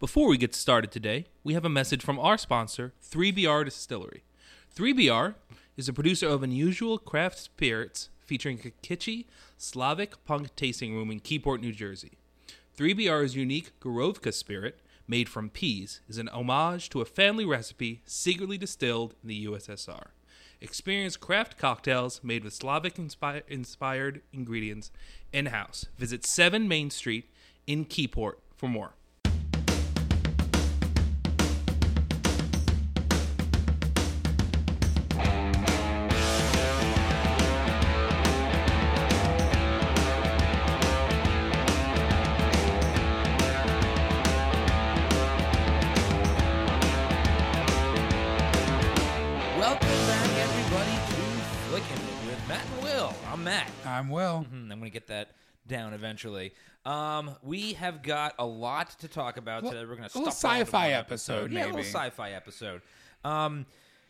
Before we get started today, we have a message from our sponsor, 3BR Distillery. 3BR is a producer of unusual craft spirits featuring a kitschy Slavic punk tasting room in Keyport, New Jersey. 3BR's unique Gorovka spirit, made from peas, is an homage to a family recipe secretly distilled in the USSR. Experience craft cocktails made with Slavic inspi- inspired ingredients in house. Visit 7 Main Street in Keyport for more. Matt. I'm Will. Hmm, I'm going to get that down eventually. Um, we have got a lot to talk about today. We're going to a little stuff it all into sci-fi one episode, Yeah, a little sci-fi episode. Um,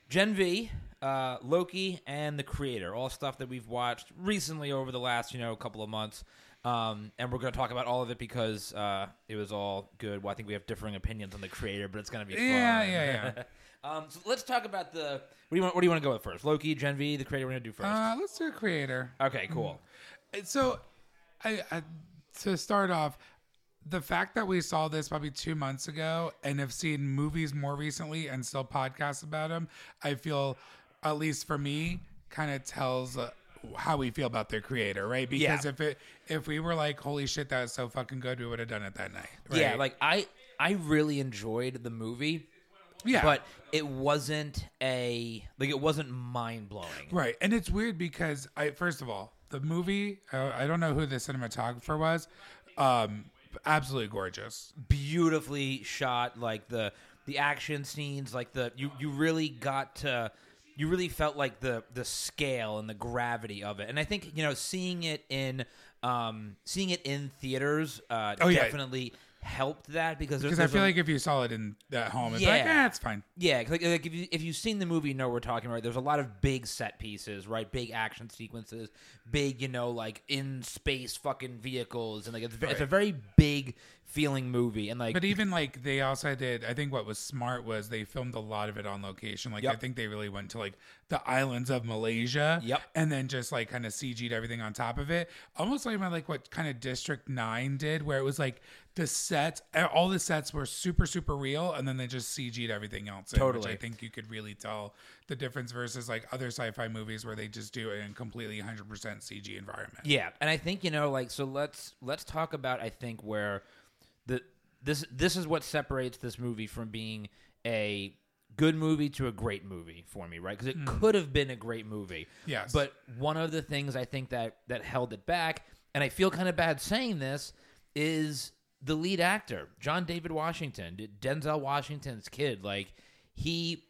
Gen V, uh, Loki, and The Creator, all stuff that we've watched recently over the last, you know, couple of months. Um, and we're going to talk about all of it because uh, it was all good. Well, I think we have differing opinions on The Creator, but it's going to be fun. Yeah, yeah, yeah. um, so let's talk about the. What do you want? What do you want to go with first? Loki, Gen V, The Creator. We're going to do first. Uh, let's do a creator. okay, cool. So, I, I to start off, the fact that we saw this probably two months ago and have seen movies more recently and still podcasts about them, I feel, at least for me, kind of tells. Uh, how we feel about their creator, right? Because Yeah. if it if we were like, "Holy shit, that was so fucking good," we would have done it that night. Right? Yeah, like I I really enjoyed the movie, yeah, but it wasn't a like it wasn't mind blowing. Right. And it's weird because I first of all, the movie, uh, I don't know who the cinematographer was. Um absolutely gorgeous. Beautifully shot, like the the action scenes, like the you you really got to you really felt like the the scale and the gravity of it. And I think you know seeing it in um seeing it in theaters uh Oh, yeah. Helped that because there's, Because I feel a- like if you saw it in at home, it's like, Yeah. eh, it's fine. Yeah, 'cause, like, like if you if you've seen the movie, you know what we're talking about. There's a lot of big set pieces, right? Big action sequences, big, you know, like in space fucking vehicles, and like it's, it's a very big feeling movie. And like, But even like they also did, I think what was smart was they filmed a lot of it on location. Like Yep. I think they really went to like the islands of Malaysia. Yep. And then just like kind of CG'd everything on top of it. Almost like my, like what kind of District Nine did, where it was like the sets, all the sets were super super real, and then they just CG'd everything else. in, Totally. Which I think you could really tell the difference versus like other sci-fi movies where they just do it in completely 100% CG environment. yeah, and I think you know, like, so let's let's talk about I think where the this this is what separates this movie from being a good movie to a great movie for me, right? Because it mm. could have been a great movie. Yes. But one of the things I think that that held it back, and I feel kind of bad saying this, is the lead actor, John David Washington, Denzel Washington's kid. Like he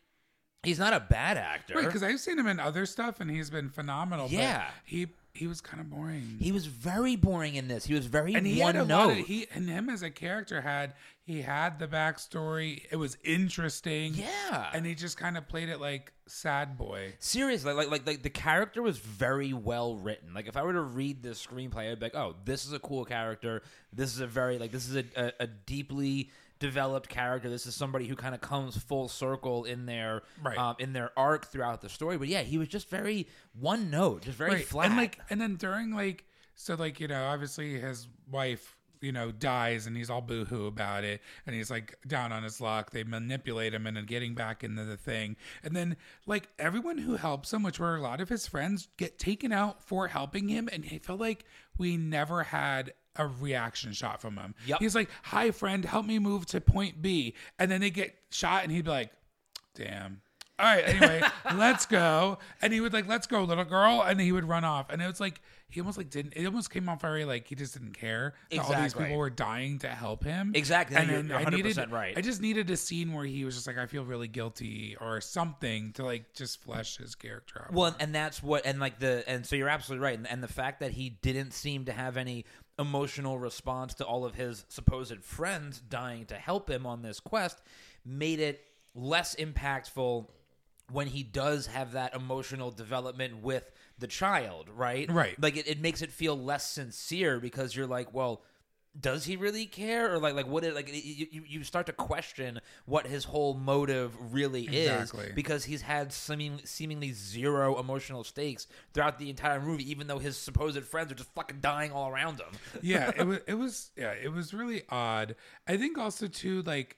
he's not a bad actor. Right, because I've seen him in other stuff and he's been phenomenal. but Yeah. he he was kind of boring. he was very boring in this. He was very and he one had a note. lot of he and him as a character had he had the backstory. It was interesting. yeah. and he just kind of played it like sad boy. Seriously, like, like like the character was very well written. Like if I were to read the screenplay, I'd be like, oh, this is a cool character. This is a very like this is a, a, a deeply developed character. This is somebody who kind of comes full circle in their Right. um, in their arc throughout the story. But yeah, he was just very one note, just very flat. And like and then during like so like you know obviously his wife you know dies and he's all boohoo about it and he's like down on his luck. They manipulate him into getting back into the thing. And then like everyone who helps him, which were a lot of his friends, get taken out for helping him. And he felt like we never had a reaction shot from him. Yep. He's like, "Hi friend, help me move to point B," and then they get shot, and he'd be like, "Damn." All right, anyway, let's go. And he would like, let's go, little girl. And he would run off. And it was like, he almost like didn't, it almost came off very like he just didn't care. that All these people were dying to help him. Exactly. And then I needed, right. I just needed a scene where he was just like, I feel really guilty or something to like just flesh his character out. Well, and that's what, and like the, and so you're absolutely right, and, and the fact that he didn't seem to have any emotional response to all of his supposed friends dying to help him on this quest made it less impactful when he does have that emotional development with the child, right? Right. Like it, it makes it feel less sincere because you're like, well, does he really care or like like what it like you, you you start to question what his whole motive really Exactly. is because he's had seeming, seemingly zero emotional stakes throughout the entire movie even though his supposed friends are just fucking dying all around him yeah, it was it was yeah, it was really odd. I think also too like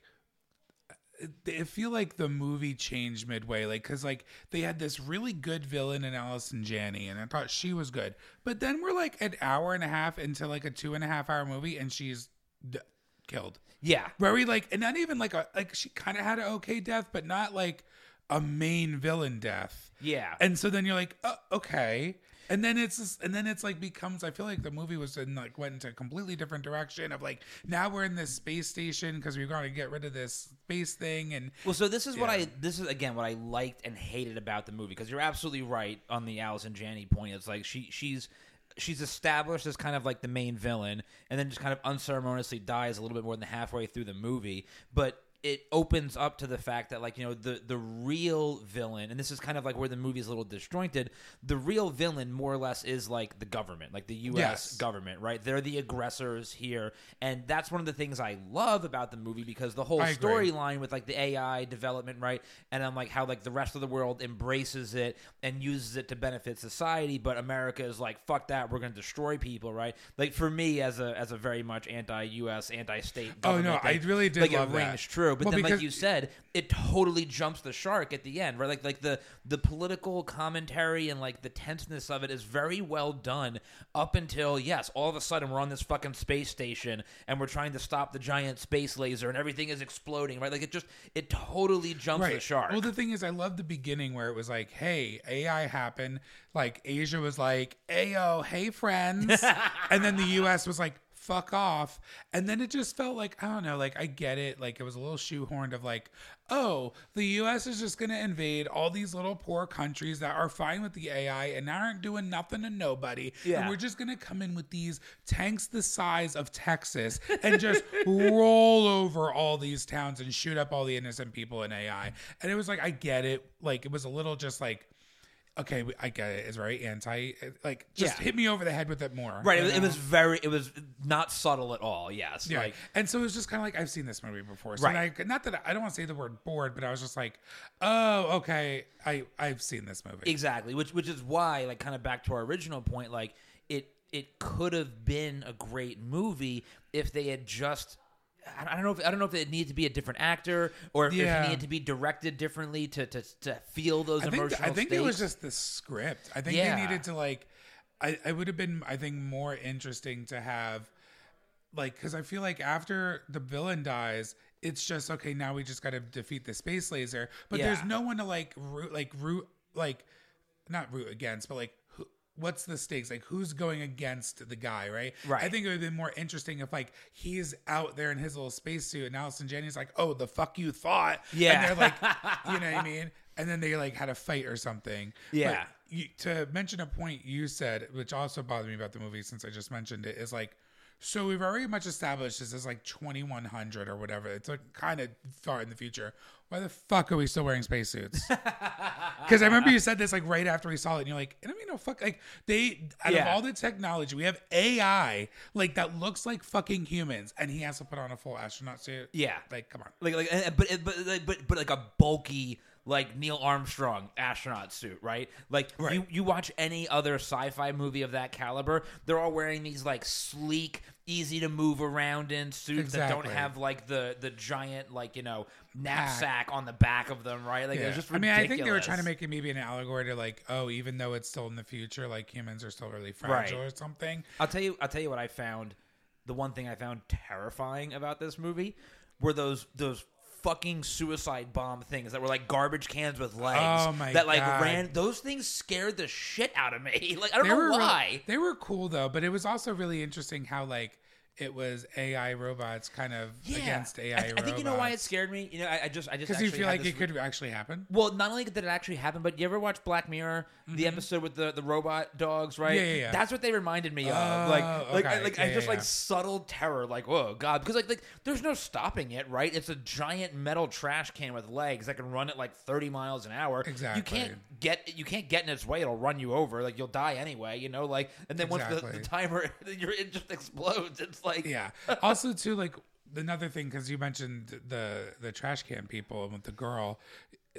I feel like the movie changed midway, like because like they had this really good villain in Allison Janney, and I thought she was good. But then we're like an hour and a half into like a two and a half hour movie, and she's d- killed. yeah Very like, and not even like a like she kind of had an okay death, but not like a main villain death. yeah And so then you're like, oh, okay. And then it's just, and then it's like becomes. I feel like the movie was in like went into a completely different direction of like now we're in this space station because we're going to get rid of this space thing and Well, so this is what I this is again what I liked and hated about the movie because you're absolutely right on the Allison Janney point. It's like she she's she's established as kind of like the main villain and then just kind of unceremoniously dies a little bit more than halfway through the movie, but it opens up to the fact that like you know the the real villain and this is kind of like where the movie is a little disjointed the real villain more or less is like the government like the US Yes. government right they're the aggressors here and that's one of the things I love about the movie because the whole I agree. story line with like the AI development, right? And I'm like how like the rest of the world embraces it and uses it to benefit society, but America is like fuck that, we're going to destroy people, right? Like for me as a as a very much anti-US, anti-state. Oh, no, government I really did like love it that. rings true. But Well, then, like you said, it totally jumps the shark at the end, right? Like like the the political commentary and like the tenseness of it is very well done up until yes, all of a sudden we're on this fucking space station and we're trying to stop the giant space laser and everything is exploding, right? Like it just it totally jumps the shark. Well, the thing is, I love the beginning where it was like, "Hey, AI happened." Like Asia was like, "Ayo, hey friends," and then the U.S. was like, "Fuck off," and then it just felt like I don't know, like I get it, like it was a little shoehorned of like, "Oh, the U.S. is just gonna invade all these little poor countries that are fine with the AI and aren't doing nothing to nobody, Yeah. and we're just gonna come in with these tanks the size of Texas and just roll over all these towns and shoot up all the innocent people in AI. And it was like, I get it. Like it was a little just like, okay, I get it. It's very anti. Like just Yeah. hit me over the head with it more. right, you it, was- it know? was very it was not subtle at all. Yes. Yeah, Like and so it was just kind of like I've seen this movie before. So Right. I, not that I, I don't want to say the word bored, but I was just like, oh, okay, I I've seen this movie. Exactly, which which is why, like, kind of back to our original point, like it it could have been a great movie if they had just. I don't know if I don't know if it needed to be a different actor or if, if Yeah. it needed to be directed differently to to, to feel those I think emotional. I think it was just the script. I think Yeah. they needed to like. I I would have been I think more interesting to have, like, because I feel like after the villain dies, it's just okay. Now we just got to defeat the space laser, but there's no one to like root like root like, not root against, but like. What's the stakes? Like, who's going against the guy, right? Right. I think it would have been more interesting if, like, he's out there in his little spacesuit, and Allison Janney's like, "Oh, the fuck you thought?" Yeah. and they're like, you know what I mean? And then they like had a fight or something. Yeah. You, to mention a point you said, which also bothered me about the movie since I just mentioned it, is like, so we've already much established this is like 2100 or whatever. It's like kind of far in the future. Why the fuck are we still wearing spacesuits? Because I remember you said this like right after we saw it, and you're like, I don't mean no fuck. Like they, out of all the technology, we have AI like that looks like fucking humans, and he has to put on a full astronaut suit. Yeah. like come on. like like but but but, but like a bulky like Neil Armstrong astronaut suit, right? Like Right. you you watch any other sci-fi movie of that caliber, they're all wearing these like sleek, easy to move around in suits that don't have like the the giant like you know knapsack on the back of them, right? Like Yeah. it's just I mean, I think they were trying to make it maybe an allegory to like, oh, even though it's still in the future, like humans are still really fragile Right. or something. I'll tell you. I'll tell you what I found. The one thing I found terrifying about this movie were those those fucking suicide bomb things that were like garbage cans with legs. Oh my that like God. ran. Those things scared the shit out of me. Like I don't They know were really- why. they were cool though, but it was also really interesting how like it was AI robots kind of yeah. against AI I, I robots. think you know why it scared me. You know, I, I just I just because you feel like it could actually happen. Well, not only did it actually happen, but you ever watch Black Mirror, the episode with the, the robot dogs, right? Mm-hmm. Yeah, yeah, yeah. That's what they reminded me Oh, of. Like, like, I, like, Yeah, I just like subtle terror, like, whoa, god, because like, like, there's no stopping it, right? It's a giant metal trash can with legs that can run at like 30 miles an hour. Exactly. You can't get, you can't get in its way; it'll run you over. Like, you'll die anyway, you know. Like, and then once the, the timer, you're, it just explodes. It's Like, yeah. Also, too, like another thing because you mentioned the the trash can people and with the girl,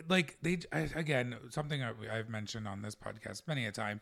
like they I, again something I, I've mentioned on this podcast many a time.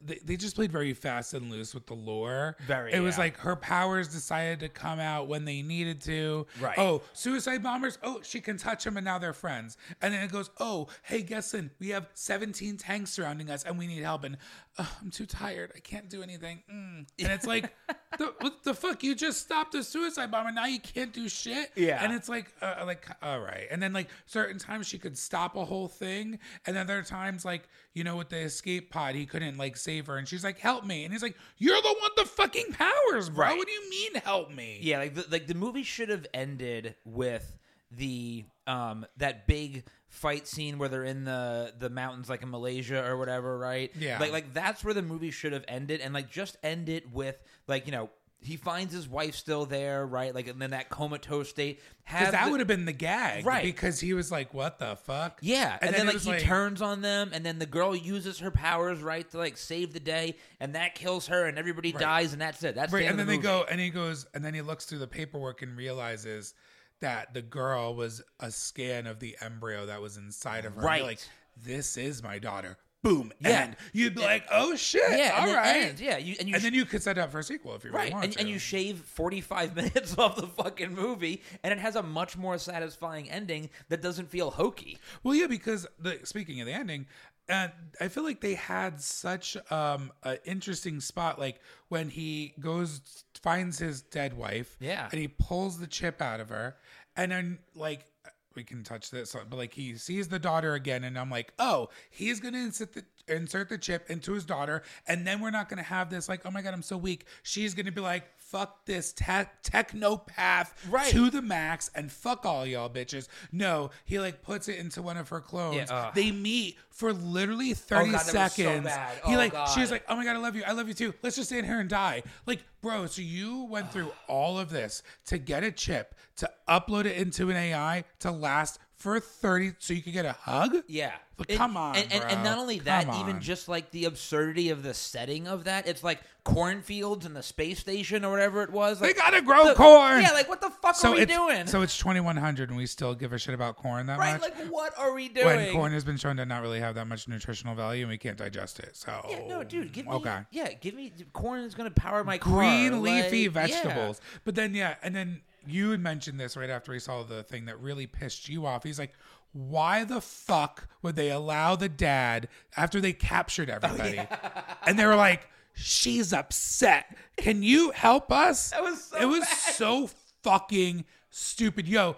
They, they just played very fast and loose with the lore. Very, It was yeah. like her powers decided to come out when they needed to. Right. Oh, suicide bombers. Oh, she can touch them and now they're friends. And then it goes, oh, hey, guess in. We have 17 tanks surrounding us and we need help. And "Ugh, I'm too tired. I can't do anything. Mm. And it's like, the, what the fuck? You just stopped a suicide bomber. Now you can't do shit. Yeah. And it's like, uh, like, all right. And then like certain times she could stop a whole thing. And then there are times like, you know, with the escape pod, he couldn't like save her. And she's like, help me. And he's like, you're the one the fucking powers, bro. Right. What do you mean help me? Yeah, like the, like the movie should have ended with the um that big fight scene where they're in the the mountains like in Malaysia or whatever, right? Yeah. Like like that's where the movie should have ended and like just end it with like, you know, he finds his wife still there, right? Like and then that comatose state. Because that the- would have been the gag. Right. Because he was like, what the fuck? Yeah, and, then, it like he turns on them, and then the girl uses her powers right to like save the day, and that kills her, and everybody dies, and that's it. That's the Right, end and then the they go, and he goes, and then he looks through the paperwork and realizes that the girl was a scan of the embryo that was inside of her. Right. like, this is my daughter. Boom. Yeah. And you'd be like, oh shit. Yeah, all and right. yeah, you, and you and then you could set up for a sequel if you really Right, want and, to. and you shave 45 minutes off the fucking movie, and it has a much more satisfying ending that doesn't feel hokey. Well, yeah, because the speaking of the ending, uh, I feel like they had such um an interesting spot, like when he goes finds his dead wife, Yeah. and he pulls the chip out of her, and then like we can touch this, but like he sees the daughter again, and I'm like, oh, he's gonna insert the insert the chip into his daughter, and then we're not gonna have this like, oh my god, I'm so weak. She's gonna be like, fuck this te- technopath Right. to the max, and fuck all y'all bitches. No, he like puts it into one of her clones. Yeah, ugh. they meet for literally 30 God, that was so seconds. bad. He Oh, like God. she's like, "Oh my god, I love you. I love you too. Let's just stay in here and die." Like, bro, so you went through all of this to get a chip to upload it into an AI to last for 30 so you could get a hug? Yeah. But come on, And, and, and not only that, Come even on. just like the absurdity of the setting of that, it's like cornfields and the space station or whatever it was. They gotta grow the- corn. Yeah, like what the fuck so are we doing? So it's 2100 and we still give a shit about corn that right? much? Like what are we doing? when corn has been shown to not really have that much nutritional value and we can't digest it. So Yeah, no, dude, give me. Okay. Yeah, give me corn is going to power my car. green leafy like, yeah. vegetables. But then yeah, and then you had mentioned this right after he saw the thing that really pissed you off. He's like, why the fuck would they allow the dad after they captured Oh, everybody? And they were like, she's upset. Can you help us? That was so it was bad. so fucking stupid. Yo,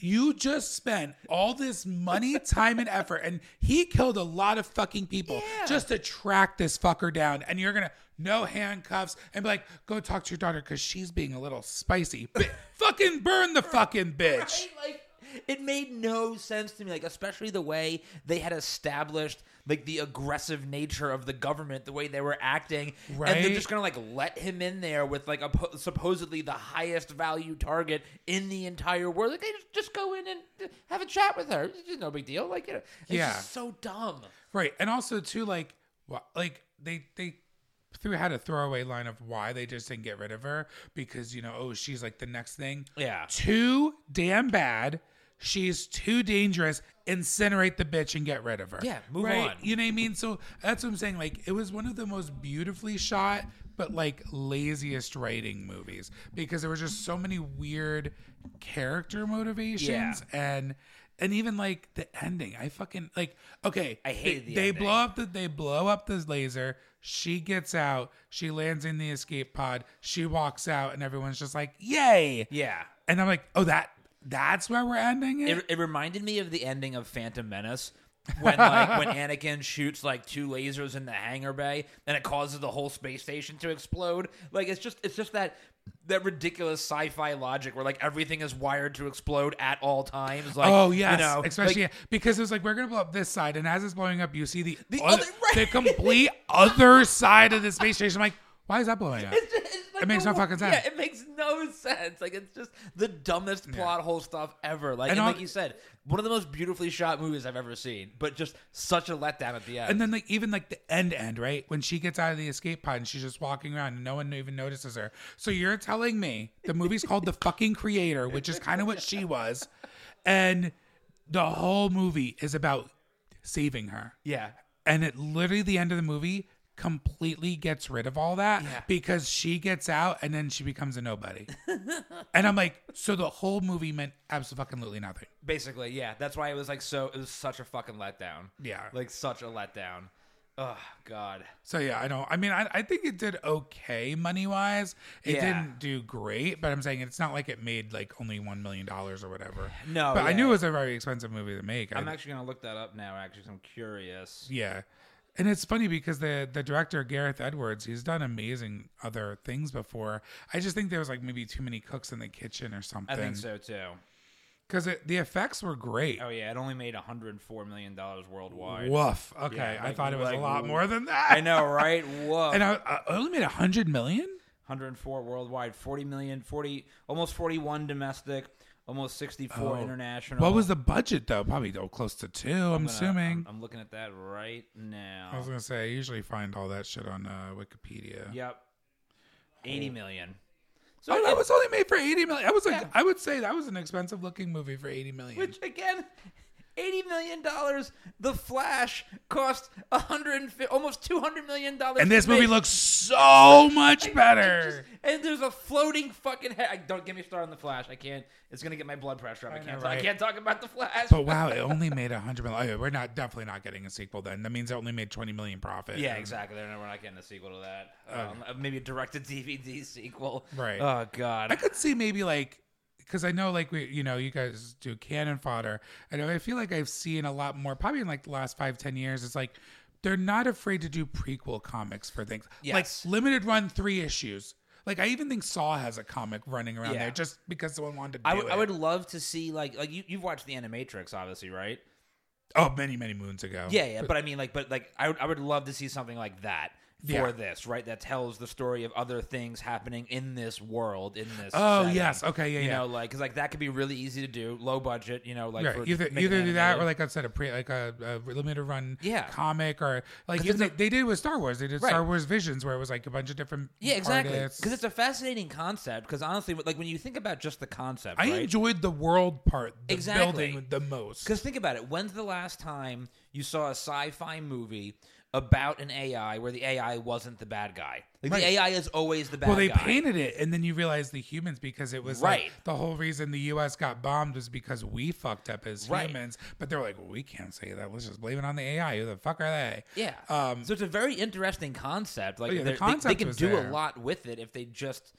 you just spent all this money, time, and effort, and he killed a lot of fucking people Yeah. just to track this fucker down. And you're gonna no handcuffs and be like, go talk to your daughter because she's being a little spicy. Fucking burn the fucking bitch. Right? Like it made no sense to me. Like especially the way they had established like the aggressive nature of the government, the way they were acting, and they're just gonna like let him in there with like a po- supposedly the highest value target in the entire world. Like they just, just go in and uh, have a chat with her. It's just no big deal. Like you know, it's Yeah. just so dumb. Right, and also too, like, like they they threw had a throwaway line of why they just didn't get rid of her because you know, oh, she's like the next thing. Yeah. too damn bad. She's too dangerous. Incinerate the bitch and get rid of her. Yeah, move right? on. You know what I mean? So that's what I'm saying. Like, it was one of the most beautifully shot, but like laziest writing movies because there were just so many weird character motivations and and even like the ending. I fucking like. Okay, I hated they, the they blow up the they blow up this laser. She gets out. She lands in the escape pod. She walks out, and everyone's just like, "Yay!" Yeah. And I'm like, "Oh, that that's where we're ending it." It, it reminded me of the ending of Phantom Menace when like when Anakin shoots like two lasers in the hangar bay and it causes the whole space station to explode. Like it's just it's just that that ridiculous sci-fi logic where like everything is wired to explode at all times. Like oh yes, you know, especially like, yeah, because it was like we're gonna blow up this side, and as it's blowing up, you see the The other, other- right. the complete other side of the space station. I'm like, why is that blowing up? it's just- it's like It makes the no fucking sense. Yeah, it makes no no sense. Like it's just the dumbest plot hole stuff ever. Like And and, like you said, one of the most beautifully shot movies I've ever seen, but just such a letdown at the end. And then like even like the end end, right? When she gets out of the escape pod and she's just walking around and no one even notices her. So you're telling me the movie's called The Fucking Creator, which is kind of what she was. And the whole movie is about saving her. yeah, And it literally the end of the movie completely gets rid of all that Yeah. because she gets out and then she becomes a nobody. and I'm like, so the whole movie meant absolutely nothing. basically, yeah. That's why it was like so. It was such a fucking letdown. Yeah. like such a letdown. Oh God. So yeah, I don't. I mean, I, I think it did okay money wise. It Yeah. didn't do great, but I'm saying it's not like it made like only one million dollars or whatever. No, but I knew it was a very expensive movie to make. I, I'm actually gonna look that up now. Actually, I'm curious. yeah, and it's funny because the the director Gareth Edwards, he's done amazing other things before. I just think there was like maybe too many cooks in the kitchen or something. I think so too. because the effects were great. Oh yeah, it only made 104 million dollars worldwide. Woof. Okay, Yeah, I thought it was like, a lot more than that. I know, right? Whoa. And I, I only made a hundred million. 104 worldwide, 40 million, 40 almost 41 domestic, almost 64 Oh. international. What was the budget though? Probably oh, close to two. I'm, I'm gonna- assuming. I'm, I'm looking at that right now. I was gonna say I usually find all that shit on uh, Wikipedia. Yep. 80 million. So Oh, that was only made for eighty million. I was like, Yeah. I would say that was an expensive looking movie for eighty million. which again 80 million dollars. The Flash cost 150 almost 200 million dollars. and this movie make. looks so much And better. just- And there's a floating fucking head. I, don't get me started on the Flash. I can't. It's gonna get my blood pressure up. I, I can't. I right? can't talk about the Flash. But wow, it only made a hundred million. Oh, we're not definitely not getting a sequel then. That means it only made twenty million profit. Yeah, exactly. They're we're not getting a sequel to that. Um, maybe a direct to DVD sequel. Right. Oh God. I could see maybe like because I know like we you know you guys do cannon fodder. I know I feel like I've seen a lot more probably in like the last five ten years. It's like they're not afraid to do prequel comics for things Yes. like limited run three issues. Like I even think Saw has a comic running around Yeah. there just because someone wanted to do I would, it. I would love to see like like you you've watched the Animatrix obviously right? oh many many moons ago. Yeah, yeah. But, I mean like but like I would I would love to see something like that for Yeah. this right that tells the story of other things happening in this world in this. Oh setting. yes. Okay. Yeah. You yeah. know, like because like that could be really easy to do, low budget. You know, like Right. for Either either do that or like I said, a pre like a, a limited run Yeah. comic or like even they, they did with Star Wars. They did Right. Star Wars Visions where it was like a bunch of different yeah, exactly. Because it's a fascinating concept. Because honestly, like when you think about just the concept, I right? enjoyed the world part, the Exactly. building the most. Because think about it. When's the last time you saw a sci-fi movie about an AI where the AI wasn't the bad guy? Like Right. the AI is always the bad Well, they guy. painted it, and then you realize the humans because it was Right. like the whole reason the U.S. got bombed was because we fucked up as Right. humans. But they're like, well, we can't say that. Let's just blame it on the AI. Who the fuck are they? Yeah. Um, so it's a very interesting concept. Like Oh, yeah, the they're- they, they can do there. a lot with it if they just.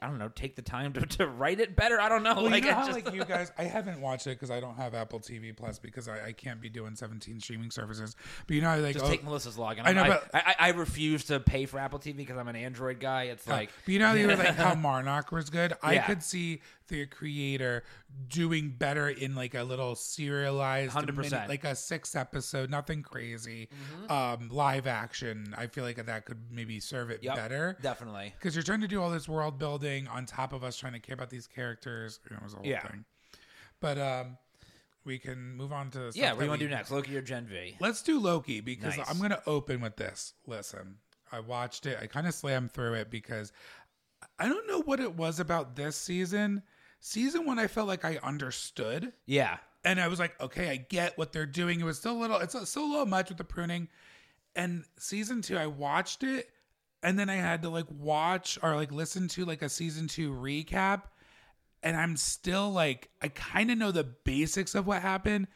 I don't know. Take the time to, to write it better. I don't know. Well, like, you know how, just- like you guys, I haven't watched it because I don't have Apple TV Plus because I, I can't be doing 17 streaming services. But you know, how, like just oh, take Melissa's login. I know, I, but- I, I, I refuse to pay for Apple TV because I'm an Android guy. It's Uh, like but you know, you were like how Monarch was good. I could see the creator doing better in like a little serialized, 100%. minute- like a six episode, nothing crazy, Mm-hmm. um, live action. I feel like that could maybe serve it Yep, better. definitely. Because you're trying to do all this world building on top of us trying to care about these characters. You know, it was a whole Yeah. thing. But um, we can move on to Yeah. What do you want to do next? Loki or Gen V? Let's do Loki because Nice. I'm going to open with this. Listen, I watched it. I kind of slammed through it because I don't know what it was about this season. Season one, I felt like I understood. Yeah. And I was like, okay, I get what they're doing. It was still a little, it's still a little much with the pruning. And season two, I watched it. And then I had to like watch or like listen to like a season two recap. And I'm still like, I kind of know the basics of what happened.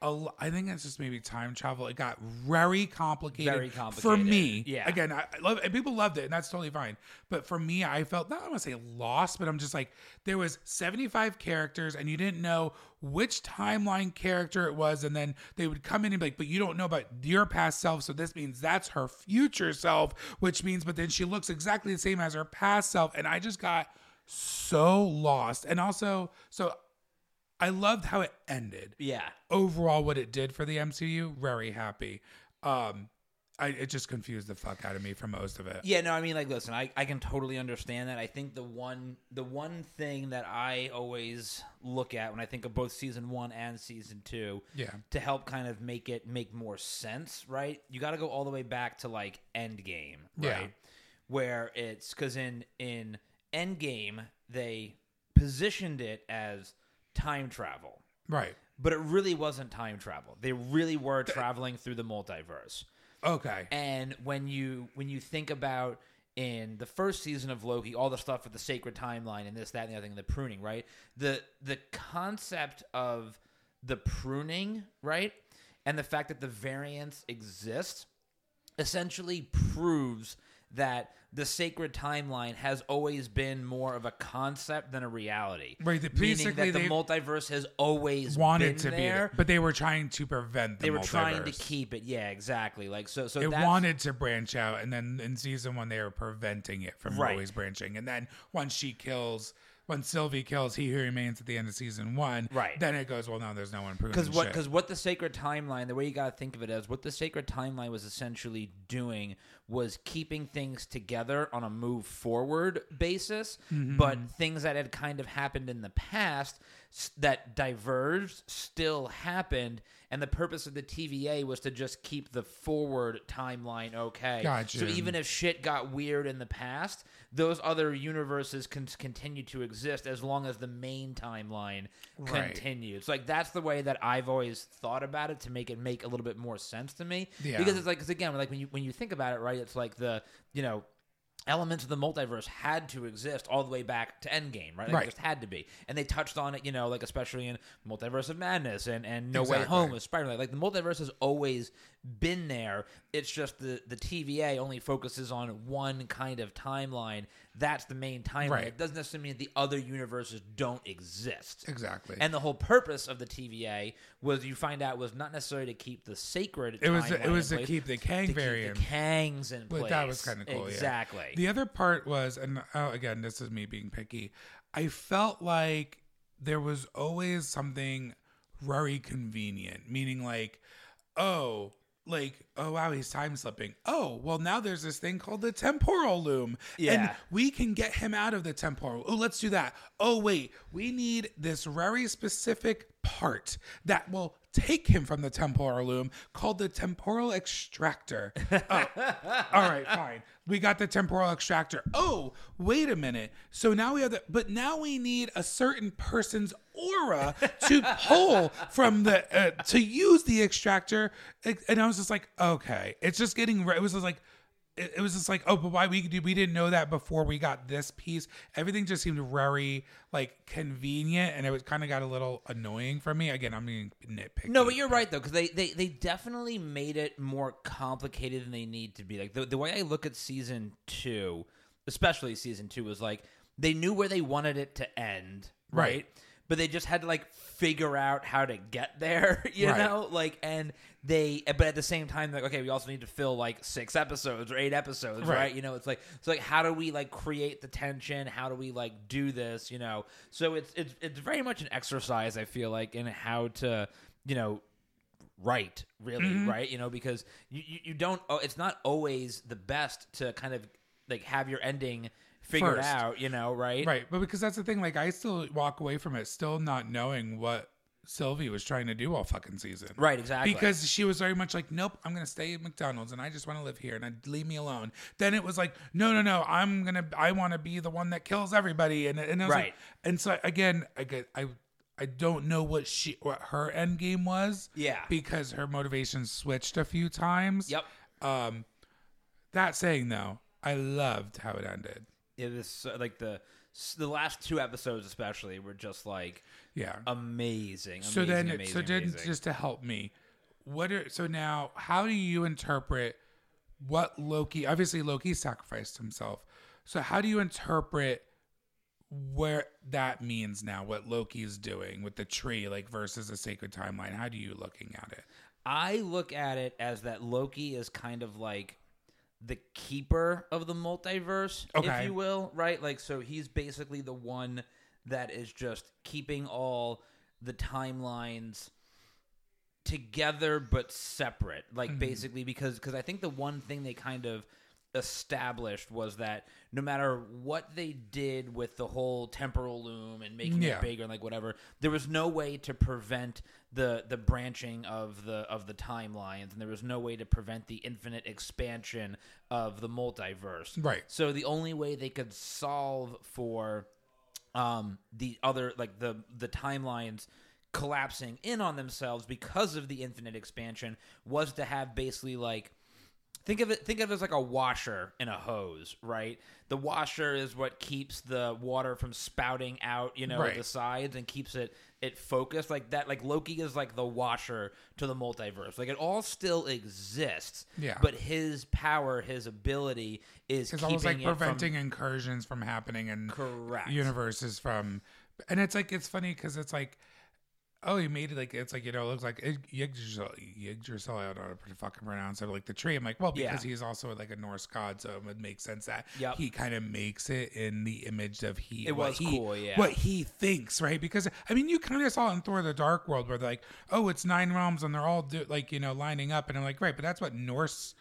L- I think it's just maybe time travel. It got very complicated, Very for me. Yeah. Again, I I love and people loved it, and that's totally fine. But for me, I felt not I want to say lost, but I'm just like there was 75 characters, and you didn't know which timeline character it was, and then they would come in and be like, "But you don't know about your past self, so this means that's her future self," which means, but then she looks exactly the same as her past self, and I just got so lost, and also so. I loved how it ended Yeah. overall what it did for the MCU, very happy. Um I, it just confused the fuck out of me for most of it. Yeah, no, I mean, like, listen, I, I can totally understand that. I think the one the one thing that I always look at when I think of both season one and season two, Yeah. to help kind of make it make more sense, right? You got to go all the way back to like Endgame, right? Yeah. Where it's because in in Endgame they positioned it as time travel, Right. but it really wasn't time travel. They really were traveling through the multiverse. Okay. And when you when you think about in the first season of Loki, all the stuff with the sacred timeline and this, that, and the other thing, the pruning, right? The the concept of the pruning, right? And the fact that the variants exist essentially proves that the sacred timeline has always been more of a concept than a reality. Right, that Meaning that the multiverse has always Wanted been to there. be, but they were trying to prevent the they were trying to keep it. Yeah, exactly. Like so. So it wanted to branch out, and then in season one they were preventing it from Right. always branching. And then once she kills, when Sylvie kills He Who Remains at the end of season one, Right. Then it goes, well, no, there's no one pruning because what because what the sacred timeline the way you got to think of it as what the sacred timeline was essentially doing was keeping things together on a move forward basis Mm-hmm. but things that had kind of happened in the past that diverged still happened and the purpose of the TVA was to just keep the forward timeline okay Gotcha. so even if shit got weird in the past those other universes can continue to exist as long as the main timeline Right. continues. Like that's the way that I've always thought about it to make it make a little bit more sense to me. Yeah. Because it's like, cause again, like when you when you think about it, right? It's like the you know elements of the multiverse had to exist all the way back to Endgame, right? Like Right. It just had to be, and they touched on it, you know, like especially in Multiverse of Madness and and No Way Home with Spider-Man. Like the multiverse has always been there. It's just the the TVA only focuses on one kind of timeline. That's the main timeline. Right. It doesn't necessarily mean the other universes don't exist. exactly. And the whole purpose of the TVA was you find out was not necessarily to keep the sacred. it was it was to place, keep the Kang to keep variant. the Kangs in But place. that was kind of cool. yeah. Exactly. The other part was, and oh, again, this is me being picky. I felt like there was always something very convenient, meaning like, oh, like, oh wow, he's time slipping. Oh, well, now there's this thing called the temporal loom, and we can get him out of the temporal. Oh, let's do that. Oh wait, we need this very specific part that will take him from the temporal loom called the temporal extractor. Oh, all right, fine. We got the temporal extractor. Oh, wait a minute. So now we have the, but now we need a certain person's aura to pull from the, uh, to use the extractor. And I was just like, okay, it's just getting, it was just like, it, it was just like, oh, but why we did we didn't know that before we got this piece. Everything just seemed very like convenient, and it was kind of got a little annoying for me. Again, I'm being nitpicky. no, but you're right though, because they, they they definitely made it more complicated than they need to be. Like the the way I look at season two, especially season two, was like they knew where they wanted it to end, right? Right. But they just had to like figure out how to get there, you Right. know, like and they. But at the same time, like okay, we also need to fill like six episodes or eight episodes, right? Right. You know, it's like it's like how do we like create the tension? How do we like do this? You know, so it's it's it's very much an exercise. I feel like in how to you know write really Mm-hmm. right you know because you, you you don't oh, it's not always the best to kind of like have your ending figured First. out you know right right, but because that's the thing. Like, I still walk away from it still not knowing what Sylvie was trying to do all fucking season. right exactly Because she was very much like, nope, I'm gonna stay at McDonald's and I just want to live here and I, leave me alone. Then it was like, no, no, no, I'm gonna, I want to be the one that kills everybody. And and I was Right. like, and so again, I get, I, I don't know what she, what her end game was. Yeah. Because her motivation switched a few times. yep Um, that saying though, I loved how it ended. It is uh, like the the last two episodes especially were just like Yeah. amazing, so amazing, then, amazing, so then, amazing. just to help me, what are so now? How do you interpret what Loki? Obviously, Loki sacrificed himself. So how do you interpret where that means now? What Loki is doing with the tree, like versus a sacred timeline? How do you looking at it? I look at it as that Loki is kind of like the keeper of the multiverse, Okay. if you will, right? Like, so he's basically the one that is just keeping all the timelines together but separate. Like Mm-hmm. basically because because I think the one thing they kind of established was that no matter what they did with the whole temporal loom and making Yeah. it bigger and like whatever, there was no way to prevent the the branching of the of the timelines and there was no way to prevent the infinite expansion of the multiverse. Right. So the only way they could solve for um, the other like the the timelines collapsing in on themselves because of the infinite expansion was to have basically like think of it think of it as like a washer in a hose right the washer is what keeps the water from spouting out you know Right. the sides and keeps it it focused like that like loki is like the washer to the multiverse like it all still exists Yeah. but his power his ability is It's almost like it from- preventing incursions from happening and Correct. universes from, and it's like it's funny because it's like, oh, he made it like it's like you know it looks like Yggdrasil. Yggdrasil. I don't know how to fucking pronounce it. Like the tree. I'm like, well, because Yeah. he's also like a Norse god, so it would make sense that Yep. he kind of makes it in the image of he. It was he, cool, yeah. What he thinks, right? Because I mean, you kind of saw in Thor: The Dark World where they're like, oh, it's nine realms and they're all do, like you know lining up, and I'm like, right, but that's what Norse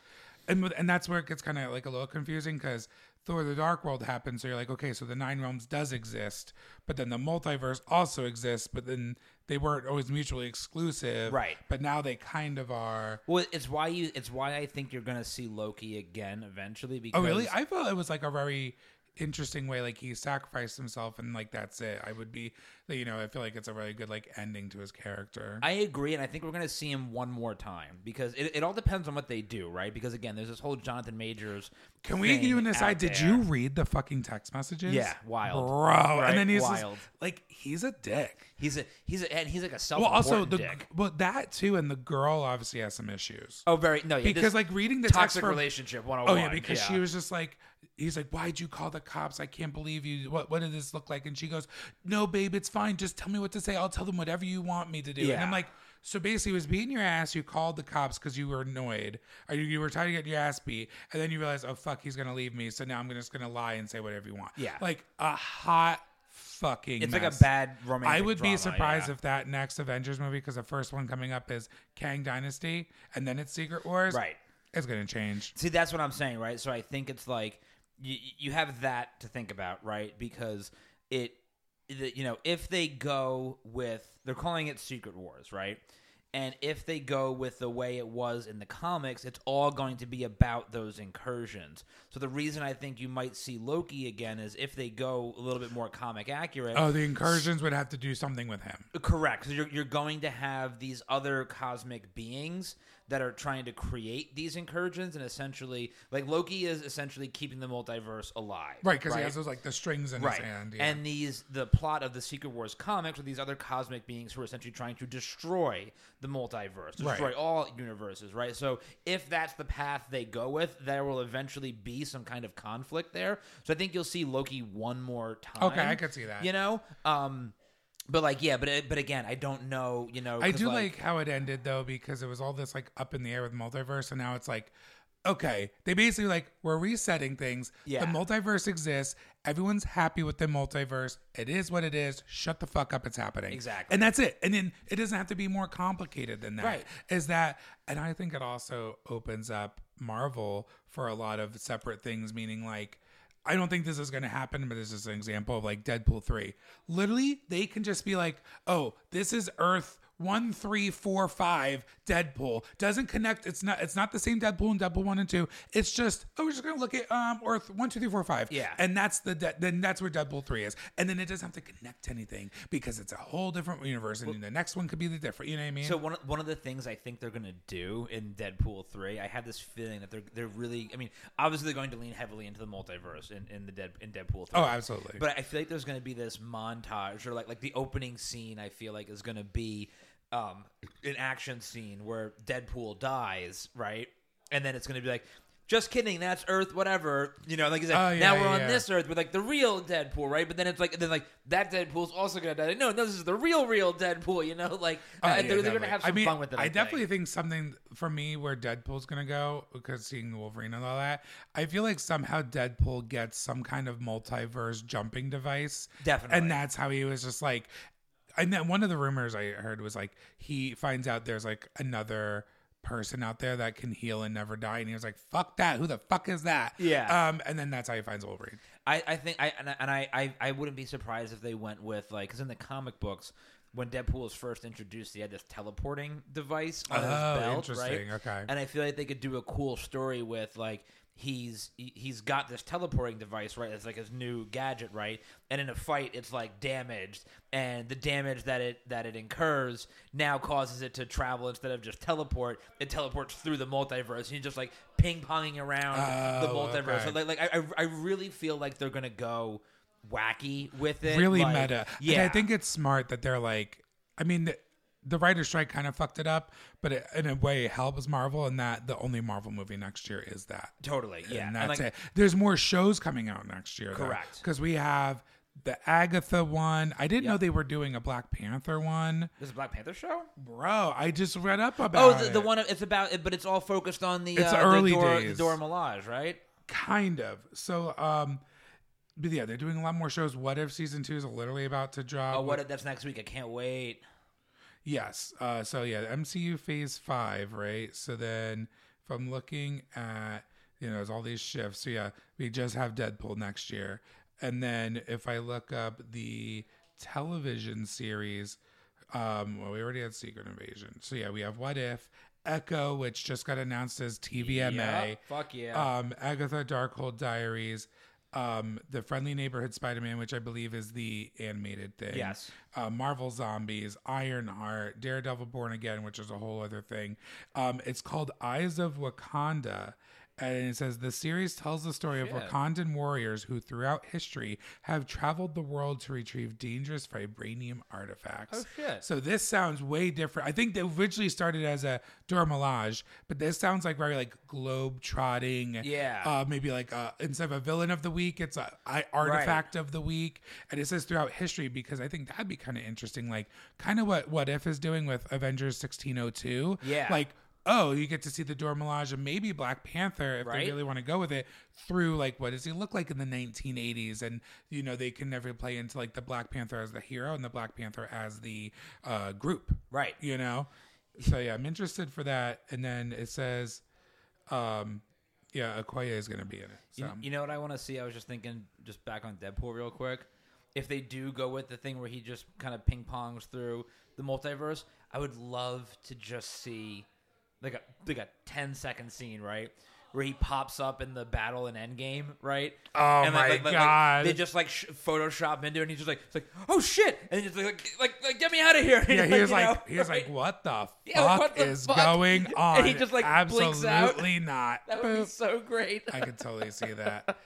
and and that's where it gets kind of like a little confusing because Thor: The Dark World happens. So you're like, okay, so the Nine Realms does exist, but then the multiverse also exists, but then they weren't always mutually exclusive, Right. But now they kind of are. Well, it's why you. It's why I think you're gonna see Loki again eventually. Because Oh, really? I felt it was like a very interesting way. Like he sacrificed himself, and like that's it. I would be, you know, I feel like it's a really good like ending to his character. I agree, and I think we're gonna see him one more time because it, it all depends on what they do, right? Because again, there's this whole Jonathan Majors. Can we thing give you an aside? Did you read the fucking text messages? Yeah, wild. bro. Right? And then he's just- Wild. like, he's a dick. He's a he's a and he's like a self Well, also the dick. well that too, and the girl obviously has some issues. Oh, very no, yeah, because like reading the text toxic from, relationship one Oh, oh yeah, because she was just like, he's like, why'd you call the cops? I can't believe you. What what did this look like? And she goes, no, babe, it's fine. Just tell me what to say. I'll tell them whatever you want me to do. And I'm like. So basically, it was beating your ass. You called the cops because you were annoyed, or you, you were trying to get your ass beat, and then you realize, oh fuck, he's gonna leave me. So now I'm just gonna lie and say whatever you want. Yeah. like a hot fucking. It's like a bad romantic. I would drama, be surprised yeah. if that next Avengers movie, because the first one coming up is Kang Dynasty, and then it's Secret Wars. Right. It's gonna change. See, that's what I'm saying, right? So I think it's like you, you have that to think about, right? Because it, the, you know, if they go with, they're calling it Secret Wars, right? And if they go with the way it was in the comics, it's all going to be about those incursions. So the reason I think you might see Loki again is if they go a little bit more comic accurate. Oh, the incursions would have to do something with him. Correct. So you're, you're going to have these other cosmic beings that are trying to create these incursions, and essentially, like Loki is essentially keeping the multiverse alive, Right, because he has those like the strings in right. his hand. Yeah. And these the plot of the Secret Wars comics with these other cosmic beings who are essentially trying to destroy the multiverse, Right. destroy all universes, right? So if that's the path they go with, there will eventually be some kind of conflict there. So I think you'll see Loki one more time. Okay, I could see that. You know, um, but like yeah, but but again, I don't know. You know, I do like, how it ended though, because it was all this like up in the air with multiverse, and now it's like, okay, they basically like we're resetting things. Yeah. The multiverse exists. Everyone's happy with the multiverse. It is what it is. Shut the fuck up. It's happening. Exactly. And that's it. And then it doesn't have to be more complicated than that. Right. Is that? And I think it also opens up Marvel for a lot of separate things. Meaning like. I don't think this is going to happen, but this is an example of like Deadpool 3. Literally, they can just be like, oh, this is Earth 1345 Deadpool. Doesn't connect. It's not it's not the same Deadpool in Deadpool 1 and 2. It's just, oh, we're just going to look at um Earth 1, 2, 3, 4, 5. Yeah. And that's the de- then that's where Deadpool 3 is. And then it doesn't have to connect to anything because it's a whole different universe and the next one could be the different, you know what I mean? So one of, one of the things I think they're gonna do in Deadpool three, I have this feeling that they're they're really. I mean, obviously they're going to lean heavily into the multiverse in, in the Dead in Deadpool three. oh, absolutely. But I feel like there's going to be this montage, or like like the opening scene. I feel like is going to be um, an action scene where Deadpool dies, right? And then it's going to be like, just kidding, that's Earth, whatever. You know, like you said, Oh, yeah, now we're yeah, on yeah. this Earth with like the real Deadpool, right? But then it's like, then like that Deadpool's also going to die. No, no, this is the real, real Deadpool. You know, like Oh, uh, they're, they're going to have some I mean, fun with it. I, I think. definitely think something for me where Deadpool's gonna go because seeing Wolverine and all that. I feel like somehow Deadpool gets some kind of multiverse jumping device. Definitely. and that's how he was just like. And then one of the rumors I heard was like he finds out there's like another person out there that can heal and never die, and he was like, "Fuck that! Who the fuck is that?" Yeah. Um, and then that's how he finds Wolverine. I, I think I and, I- and I, I I wouldn't be surprised if they went with like because in the comic books when Deadpool was first introduced he had this teleporting device on his Oh, belt interesting. right Okay. and I feel like they could do a cool story with like he's he- he's got this teleporting device right? It's like his new gadget right? And in a fight it's like damaged. And the damage that it that it incurs now causes it to travel instead of just teleport. It teleports through the multiverse. And you're just like ping ponging around the Oh, multiverse. Okay. so like, like I, I I really feel like they're gonna go wacky with it really like, meta. yeah And I think it's smart that they're like, I mean, the, the writer's strike kind of fucked it up, but it, in a way, it helps Marvel in that the only Marvel movie next year is that. totally yeah and And, that's like, it. There's more shows coming out next year, Correct. Because we have the Agatha one. I didn't know they were doing a Black Panther one, this a Black Panther show bro. I just read up Oh, about the, the it. one it's about, but it's all focused on the It's uh, early the Dora, days. the Dora Milaje, right? kind of. So, um, but yeah, they're doing a lot more shows. What if season two is literally about to drop? Oh, what? If that's next week. I can't wait. Yes. Uh, so yeah, MCU Phase Five, right? So then, if I'm looking at, you know, there's all these shifts. So yeah, we just have Deadpool next year, and then if I look up the television series, um, well, we already had Secret Invasion. So yeah, we have What If, Echo, which just got announced as TVMA. Yep. Fuck yeah. Um, Agatha Darkhold Diaries. Um, the Friendly Neighborhood Spider-Man, which I believe is the animated thing Yes. uh, Marvel Zombies, Ironheart, Daredevil Born Again, which is a whole other thing. Um, it's called Eyes of Wakanda. And it says the series tells the story of Wakandan warriors who, throughout history, have traveled the world to retrieve dangerous vibranium artifacts. Oh, shit. So this sounds way different. I think they originally started as a Dora Milaje, but this sounds like very like globe trotting. Yeah. Uh, maybe like uh, instead of a villain of the week, it's a I, artifact of the week, and it says throughout history because I think that'd be kind of interesting, like kind of what What If is doing with Avengers sixteen oh two. Yeah. like. Oh, you get to see the Dora Milaje and maybe Black Panther if Right. they really want to go with it through like what does he look like in the 1980s and you know they can never play into like the Black Panther as the hero and the Black Panther as the uh, group right. you know so yeah i'm interested for that and then it says um yeah Okoye is going to be in it so You, you know what I want to see? I was just thinking, just back on Deadpool real quick. If they do go with the thing where he just kind of ping pongs through the multiverse, I would love to just see like a like a 10 second scene, right? Where he pops up in the battle in Endgame, right? Oh my God. they just like sh- Photoshop into it, and he's just like, it's like, oh shit, and he's like, like, like, get me out of here. yeah he was like know, he was right? like what the Yeah, fuck what the is fuck? going on And he just, like, absolutely not that would be so great. i could totally see that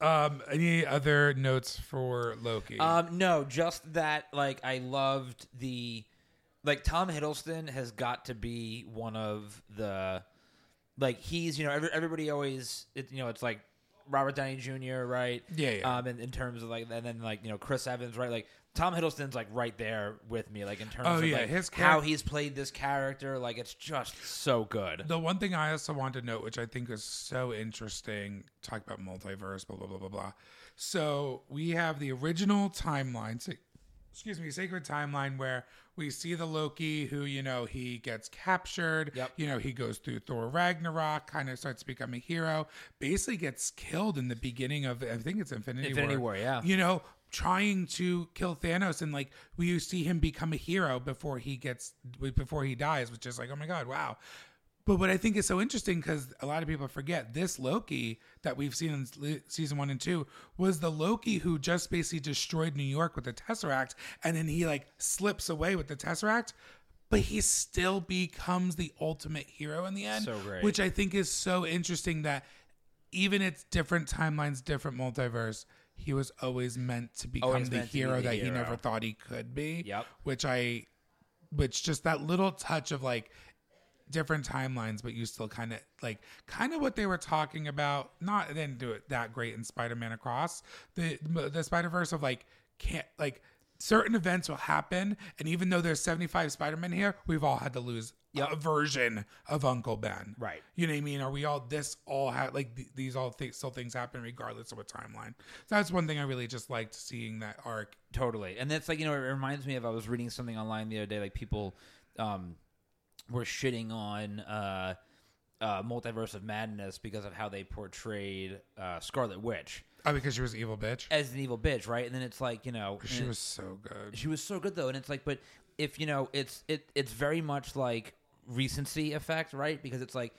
um any other notes for loki Um, no, just that like I loved the like Tom Hiddleston has got to be one of the like he's you know every, everybody always it, you know it's like Robert Downey Jr. right Yeah, yeah. um in, in terms of like and then like you know Chris Evans right like Tom Hiddleston's like right there with me like in terms Oh, of yeah, like his how he's played this character like it's just so good The one thing I also want to note, which I think is so interesting, talk about multiverse, blah blah blah blah blah. So we have the original timeline, excuse me, sacred timeline where we see the Loki who, you know, he gets captured. Yep. You know, he goes through Thor Ragnarok, kind of starts to become a hero, basically gets killed in the beginning of I think it's Infinity, Infinity War, yeah. You know, trying to kill Thanos and like we see him become a hero before he gets before he dies, which is like, oh my god, wow. But what I think is so interesting because a lot of people forget this Loki that we've seen in season one and two was the Loki who just basically destroyed New York with the Tesseract, and then he like slips away with the Tesseract, but he still becomes the ultimate hero in the end. So great. Which I think is so interesting that even it's different timelines, different multiverse, he was always meant to become Always the to be hero the that he never thought he could be. Yep. Which I which just that little touch of like different timelines, but you still kind of like kind of what they were talking about. Not they didn't do it that great in Spider-Man Across the the Spider Verse of like can't like certain events will happen, and even though there's 75 Spider-Man here, we've all had to lose a version of Uncle Ben. Right. You know what I mean? Are we all this all had like th- these all th- still things happen regardless of what timeline? So that's one thing I really just liked seeing that arc. Totally. And that's like, you know, it reminds me of I was reading something online the other day, like people um were shitting on uh uh Multiverse of Madness because of how they portrayed uh Scarlet Witch Oh, because she was an evil bitch. as an evil bitch, right? And then it's like, you know, She was so good. she was so good though, and it's like, but if you know, it's it it's very much like recency effect, right? Because it's like,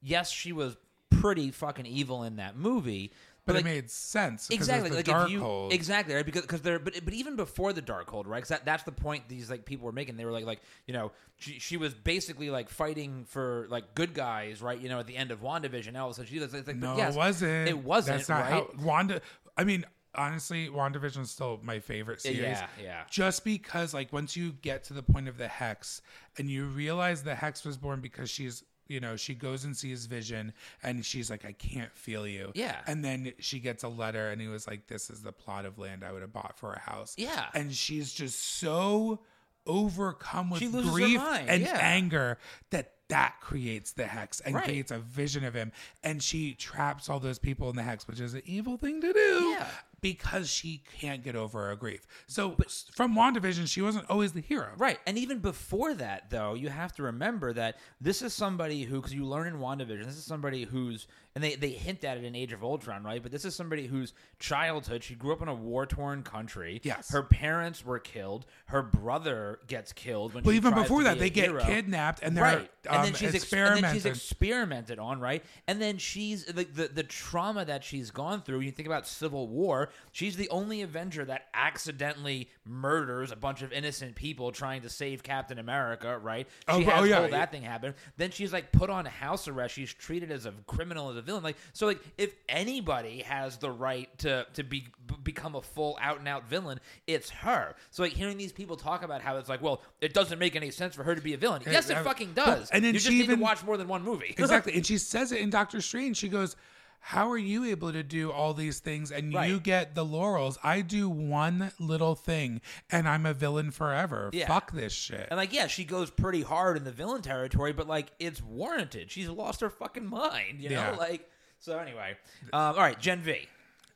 yes, she was pretty fucking evil in that movie, But like, it made sense. exactly was like dark if you hold. exactly right because because they're but but even before the Darkhold right because that, that's the point these like people were making they were like like you know she, she was basically like fighting for like good guys right you know at the end of WandaVision all of a sudden she was it's like no, yes, it wasn't. it wasn't That's not right how Wanda. I mean, honestly, WandaVision is still my favorite series. yeah yeah Just because, like, once you get to the point of the hex and you realize the hex was born because she's, you know, she goes and sees Vision and she's like, I can't feel you. Yeah. And then she gets a letter and he was like, This is the plot of land I would have bought for a house. Yeah. And she's just so overcome with She loses her grief and yeah. anger that that creates the hex and Right. creates a vision of him and she traps all those people in the hex which is an evil thing to do Yeah. Because she can't get over her grief so s- from wandavision she wasn't always the hero Right. And even before that, though, you have to remember that this is somebody who, because you learn in WandaVision, this is somebody who's, and they, they hint at it in Age of Ultron, right? But this is somebody whose childhood, she grew up in a war torn country. Yes. Her parents were killed. Her brother gets killed when but she even before that they get hero. kidnapped and they're right, um, and then she's ex- and then she's experimented experimented on, right? And then she's like the, the trauma that she's gone through. You think about Civil War; she's the only Avenger that accidentally murders a bunch of innocent people trying to save Captain America, right? Oh, She oh, has yeah. all that thing happen. Then she's like put on house arrest. She's treated as a criminal, as a villain. Like so, like if anybody has the right to to be b- become a full out and out villain, it's her. So like hearing these people talk about how it's like, well, it doesn't make any sense for her to be a villain. Yes, it uh, fucking does. and then you just she need even- to watch more than one movie. exactly and she says it in doctor strange she goes how are you able to do all these things and Right. you get the laurels i do one little thing and i'm a villain forever Yeah. fuck this shit and like, yeah, she goes pretty hard in the villain territory, but like, it's warranted. She's lost her fucking mind, you know. Yeah. Like, so anyway, um, all right, Gen V.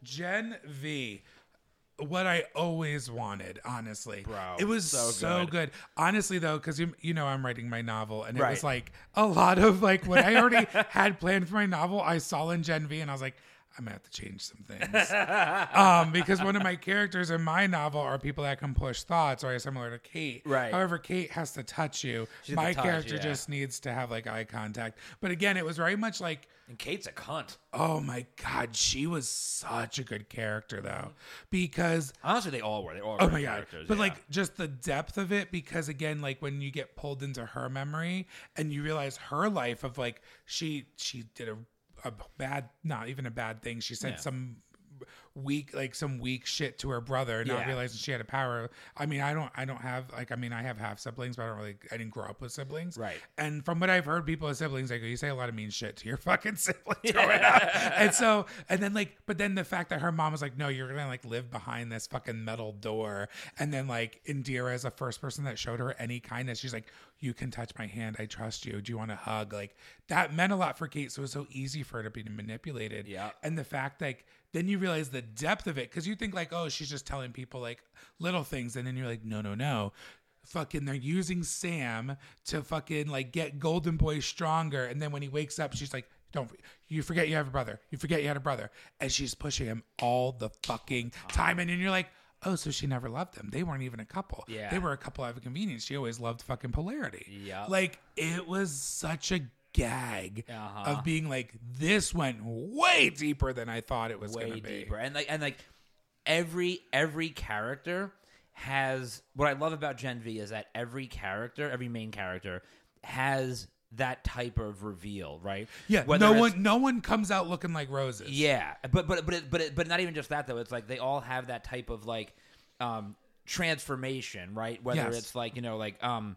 Gen V, what I always wanted, honestly. Bro, it was so so, good. good. Honestly, though, because you, you know I'm writing my novel, and it Right. was like a lot of like what I already had planned for my novel. I saw in Gen V, and I was like. I'm gonna have to change some things, um, because one of my characters in my novel are people that can push thoughts, or are similar to Kate. Right. However, Kate has to touch you. She's my touch, character yeah. just needs to have like eye contact. But again, it was very much like And Kate's a cunt. Oh my god, she was such a good character though, because Honestly, they all were. They all were oh my god, characters. but yeah. like just the depth of it. Because again, like when you get pulled into her memory and you realize her life of like she she did a a bad, not even a bad thing. She said Yeah. some weak like some weak shit to her brother not Yeah. realizing she had a power i mean i don't i don't have like i mean i have half siblings but i don't really i didn't grow up with siblings Right. and from what I've heard, people with siblings, like you say a lot of mean shit to your fucking siblings growing up. And so, and then like, but then the fact that her mom was like, no, you're gonna like live behind this fucking metal door. And then like Indira is the first person that showed her any kindness. She's like, you can touch my hand. I trust you. Do you want a hug? Like that meant a lot for Kate. So it was so easy for her to be manipulated. Yeah. And the fact like then you realize the depth of it. Because you think like, oh, she's just telling people like little things, and then you're like, no, no, no. Fucking they're using Sam to fucking like get Golden Boy stronger and then when he wakes up she's like don't you forget you have a brother. You forget you had a brother. And she's pushing him all the fucking time. and then you're like oh so she never loved him they weren't even a couple. Yeah. they were a couple out of convenience. She always loved fucking polarity. Yeah. like it was such a gag Uh-huh. of being like this went way deeper than I thought it was way gonna be deeper. And like and like every every character has what I love about Gen V is that every character, every main character has that type of reveal, right? yeah Whether no one no one comes out looking like roses Yeah, but but but it, but it, but not even just that though. It's like they all have that type of like um transformation, right? Whether Yes. it's like you know like um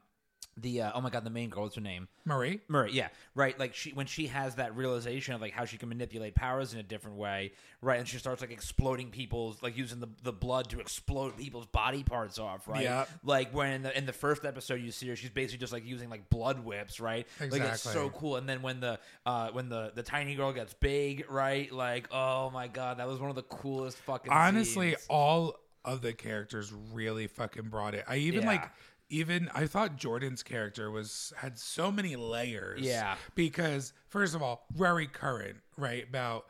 the uh, oh my god, the main girl, what's her name? Marie. Murray, yeah, right. Like she when she has that realization of like how she can manipulate powers in a different way, right? And she starts like exploding people's like using the, the blood to explode people's body parts off, right? Yeah. Like when in the in the first episode you see her, she's basically just like using like blood whips, right? Like it's so cool. And then when the uh when the the tiny girl gets big, right? Like oh my god, that was one of the coolest fucking. honestly scenes. all of the characters really fucking brought it i even like Yeah. Even i thought jordan's character was had so many layers Yeah. because first of all very current right about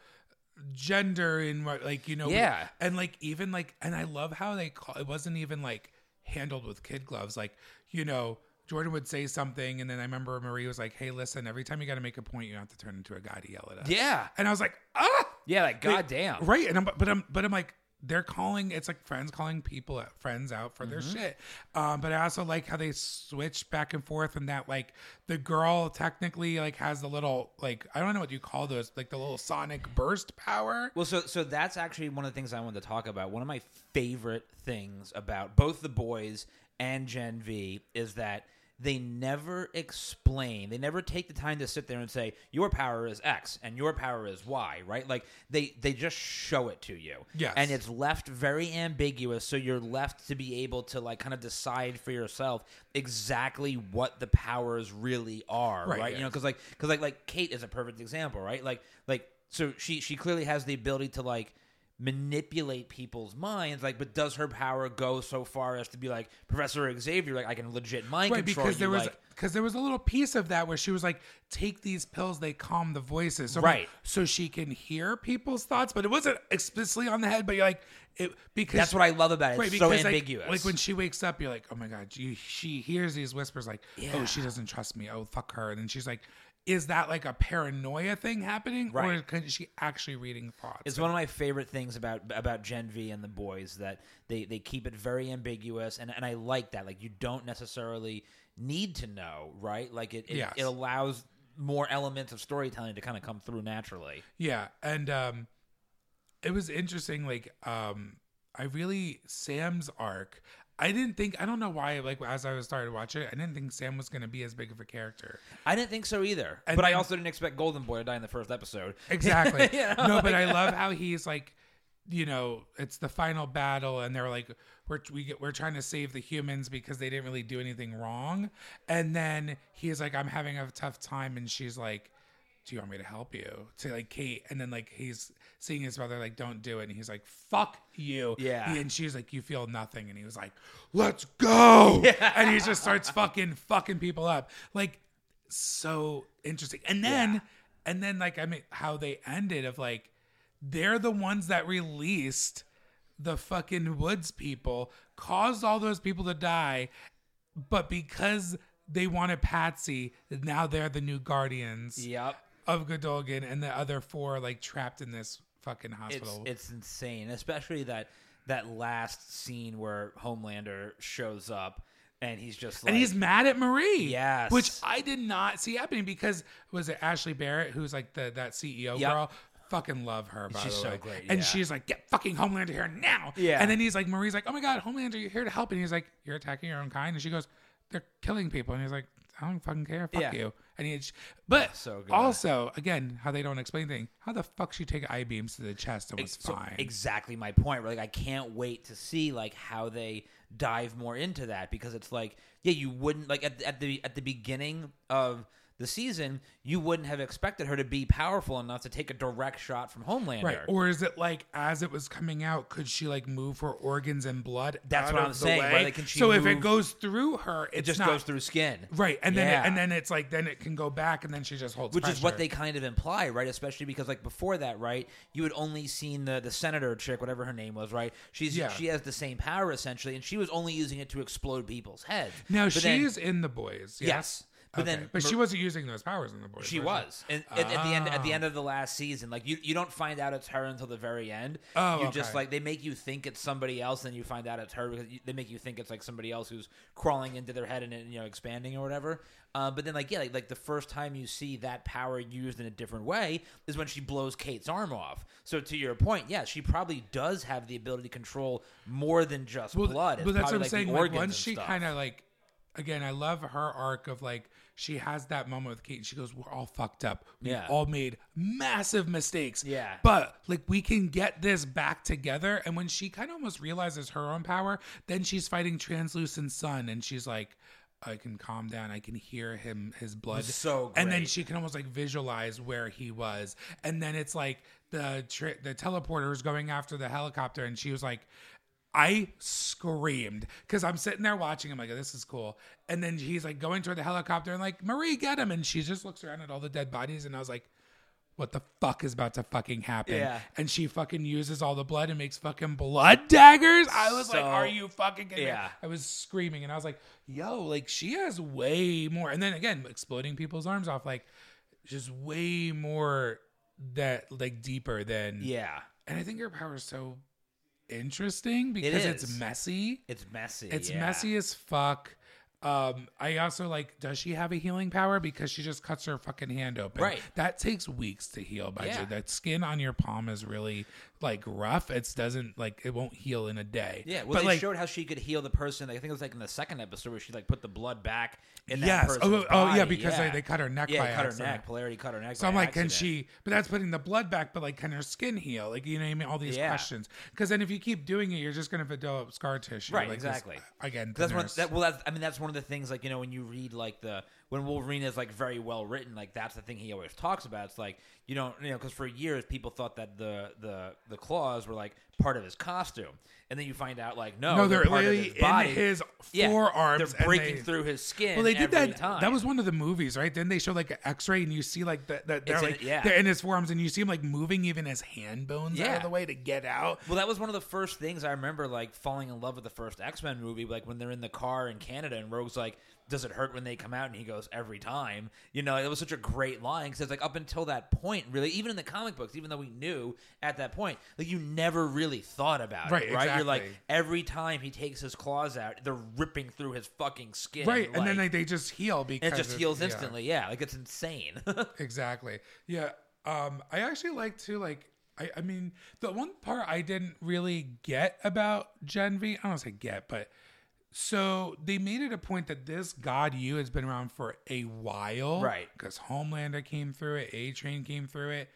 gender and what like you know Yeah. and like even like and i love how they call it wasn't even like handled with kid gloves like you know Jordan would say something, and then I remember Marie was like, "Hey, listen! Every time you got to make a point, you have to turn into a guy to yell at us." yeah, and I was like, "Ah!" yeah, like Like, goddamn, Right. And I'm but I'm but I'm like they're calling it's like friends calling people friends out for their Mm-hmm. shit. Um, but I also like how they switch back and forth and that like the girl technically like has the little like I don't know what you call those like the little sonic burst power. Well, so so that's actually one of the things I wanted to talk about. One of my favorite things about both the boys and Gen V is that they never explain. They never take the time to sit there and say your power is X and your power is Y, right? Like they they just show it to you. Yes. And it's left very ambiguous, so you're left to be able to like kind of decide for yourself exactly what the powers really are, Right, right? You know, because like because like like Kate is a perfect example, right? Like like so she she clearly has the ability to like manipulate people's minds like but does her power go so far as to be like professor xavier like i can legit mind Right, control because there you, was like, because there was a little piece of that where she was like, "Take these pills; they calm the voices." So Right. like, so she can hear people's thoughts, but it wasn't explicitly on the head. But you're like, it because that's what i love about it it's so because, like- ambiguous Like, when she wakes up, you're like, oh my god, you, she hears these whispers like, Yeah. oh, she doesn't trust me. Oh, fuck her. And then she's like, is that like a paranoia thing happening, or Right. is she actually reading thoughts? It's one of my favorite things about about Gen V and the boys that they, they keep it very ambiguous and, and I like that. Like you don't necessarily need to know, right? Like it it, Yes. it allows more elements of storytelling to kind of come through naturally. Yeah, and um it was interesting like um I really Sam's arc I didn't think I don't know why like as I was started to watch it I didn't think Sam was going to be as big of a character. I didn't think so either, And but I also didn't expect Golden Boy to die in the first episode. Exactly. You know, no, but I love how he's like you know, it's the final battle and they're like we're we get, we're trying to save the humans because they didn't really do anything wrong. And then he's like I'm having a tough time and she's like do you want me to help you? To like Kate, and then like he's seeing his brother like, don't do it, and he's like, fuck you. Yeah. and she's like, you feel nothing, and he was like, let's go, yeah. and he just starts fucking fucking people up, like so interesting. And then, Yeah. and then like I mean, how they ended of like, they're the ones that released the fucking woods people, caused all those people to die, but because they wanted Patsy, now they're the new guardians Yep. Of Godolkin, and the other four like trapped in this fucking It's hospital. it's insane, especially that that last scene where Homelander shows up and he's just like and he's mad at Marie. Yes. which I did not see happening because was it Ashley Barrett who's like the that CEO Yep. girl? Fucking love her, by She's the so way. great, And yeah. she's like, "Get fucking Homelander here now!" Yeah. And then he's like, Marie's like, "Oh my god, Homelander, you're here to help." And he's like, "You're attacking your own kind." And she goes, "They're killing people." And he's like, "I don't fucking care. Fuck Yeah. you." And he, but So good. also again, how they don't explain things. How the fuck she take I beams to the chest and was So, fine. exactly my point. Where like I can't wait to see like how they dive more into that because it's like yeah you wouldn't like at, at the at the beginning of the season you wouldn't have expected her to be powerful enough to take a direct shot from Homelander. Right. Or is it like as it was coming out, could she like move her organs and blood? That's what I'm saying, way? right? Like, can she so if it goes through her, it just not, goes through skin. Right. And then Yeah. it, and then it's like then it can go back and then she just holds which is what they kind of imply, right? Especially because like before that, right? You had only seen the the senator chick, whatever her name was, right? She's Yeah. she has the same power essentially, and she was only using it to explode people's heads. Now But then- she's in the boys. Yes. yes, but Okay. then but she wasn't using those powers in the boys. She was was, and at, at the end at the Ah. end of the last season, like you you don't find out it's her until the very end. Oh, you just like they make you think it's somebody else, and you find out it's her because you, they make you think it's like somebody else who's crawling into their head and you know expanding or whatever. Uh, but then like yeah, like, like the first time you see that power used in a different way is when she blows Kate's arm off. So to your point, yeah, she probably does have the ability to control more than just well, blood. It's But that's what I'm like, saying. Like organs once she kind of like again, I love her arc of like she has that moment with Kate and she goes, We're all fucked up. We Yeah. all made massive mistakes. Yeah. But like we can get this back together. And when she kind of almost realizes her own power, then she's fighting translucent sun and she's like, I can calm down. I can hear him, his blood. so And then she can almost like visualize where he was. And then it's like the tri- the teleporter is going after the helicopter, and she was like, I screamed because I'm sitting there watching. I'm like, oh, this is cool. And then he's like going toward the helicopter and like, Marie, get him. And she just looks around at all the dead bodies. And I was like, what the fuck is about to fucking happen? Yeah. And she fucking uses all the blood and makes fucking blood daggers. I was like, are you fucking kidding me? Yeah. I was screaming and I was like, yo, like she has way more. And then again, exploding people's arms off, like just way more that like deeper than. Yeah. And I think her power is so interesting because it's messy. It's messy. It's yeah. messy as fuck. Um, I also like. Does she have a healing power? Because she just cuts her fucking hand open. Right. That takes weeks to heal. By Yeah. that skin on your palm is really like rough. It doesn't like it won't heal in a day. Yeah, well, but they like showed how she could heal the person. I think it was like in the second episode where she like put the blood back in that yes. person's Oh, oh yeah, because yeah. They, they cut her neck yeah, by cut accident. her neck. Polarity cut her neck. So I'm like, can she? But that's putting the blood back. But like, can her skin heal? Like, you know, what I mean, all these Yeah. questions. Because then if you keep doing it, you're just gonna develop scar tissue. Right, Like this- exactly. again, the That's one. That, well, that's, I mean, that's one of the things. Like you know, when you read like the when Wolverine is like very well written, like that's the thing he always talks about. It's like you don't, you know, because for years people thought that the the the claws were like part of his costume, and then you find out like no, no, they're part of literally his body. in his Yeah, forearms. They're breaking they- through his skin. Well, they did that. Time. That was one of the movies, right? Then they show like an X-ray, and you see like that. That they're It's in- like yeah. they're in his forearms, and you see him like moving even his hand bones out of the way to get out. Well, that was one of the first things I remember, like falling in love with the first X Men movie. Like when they're in the car in Canada, and Rogue's like, "Does it hurt when they come out?" And he goes, "Every time." You know, it was such a great line because it's like up until that point, really, even in the comic books, even though we knew at that point, like you never really thought about Right, it, right? You're like, every time he takes his claws out, they're ripping through his fucking skin, Right, and then like- like, they just heal because it just heals yeah. instantly. Yeah, like it's insane. Exactly. Yeah. Um, I actually like to like. I, I mean, the one part I didn't really get about Gen V, I don't want to say get, but so they made it a point that this God U has been around for a while, Right. Because Homelander came through it, A Train came through it,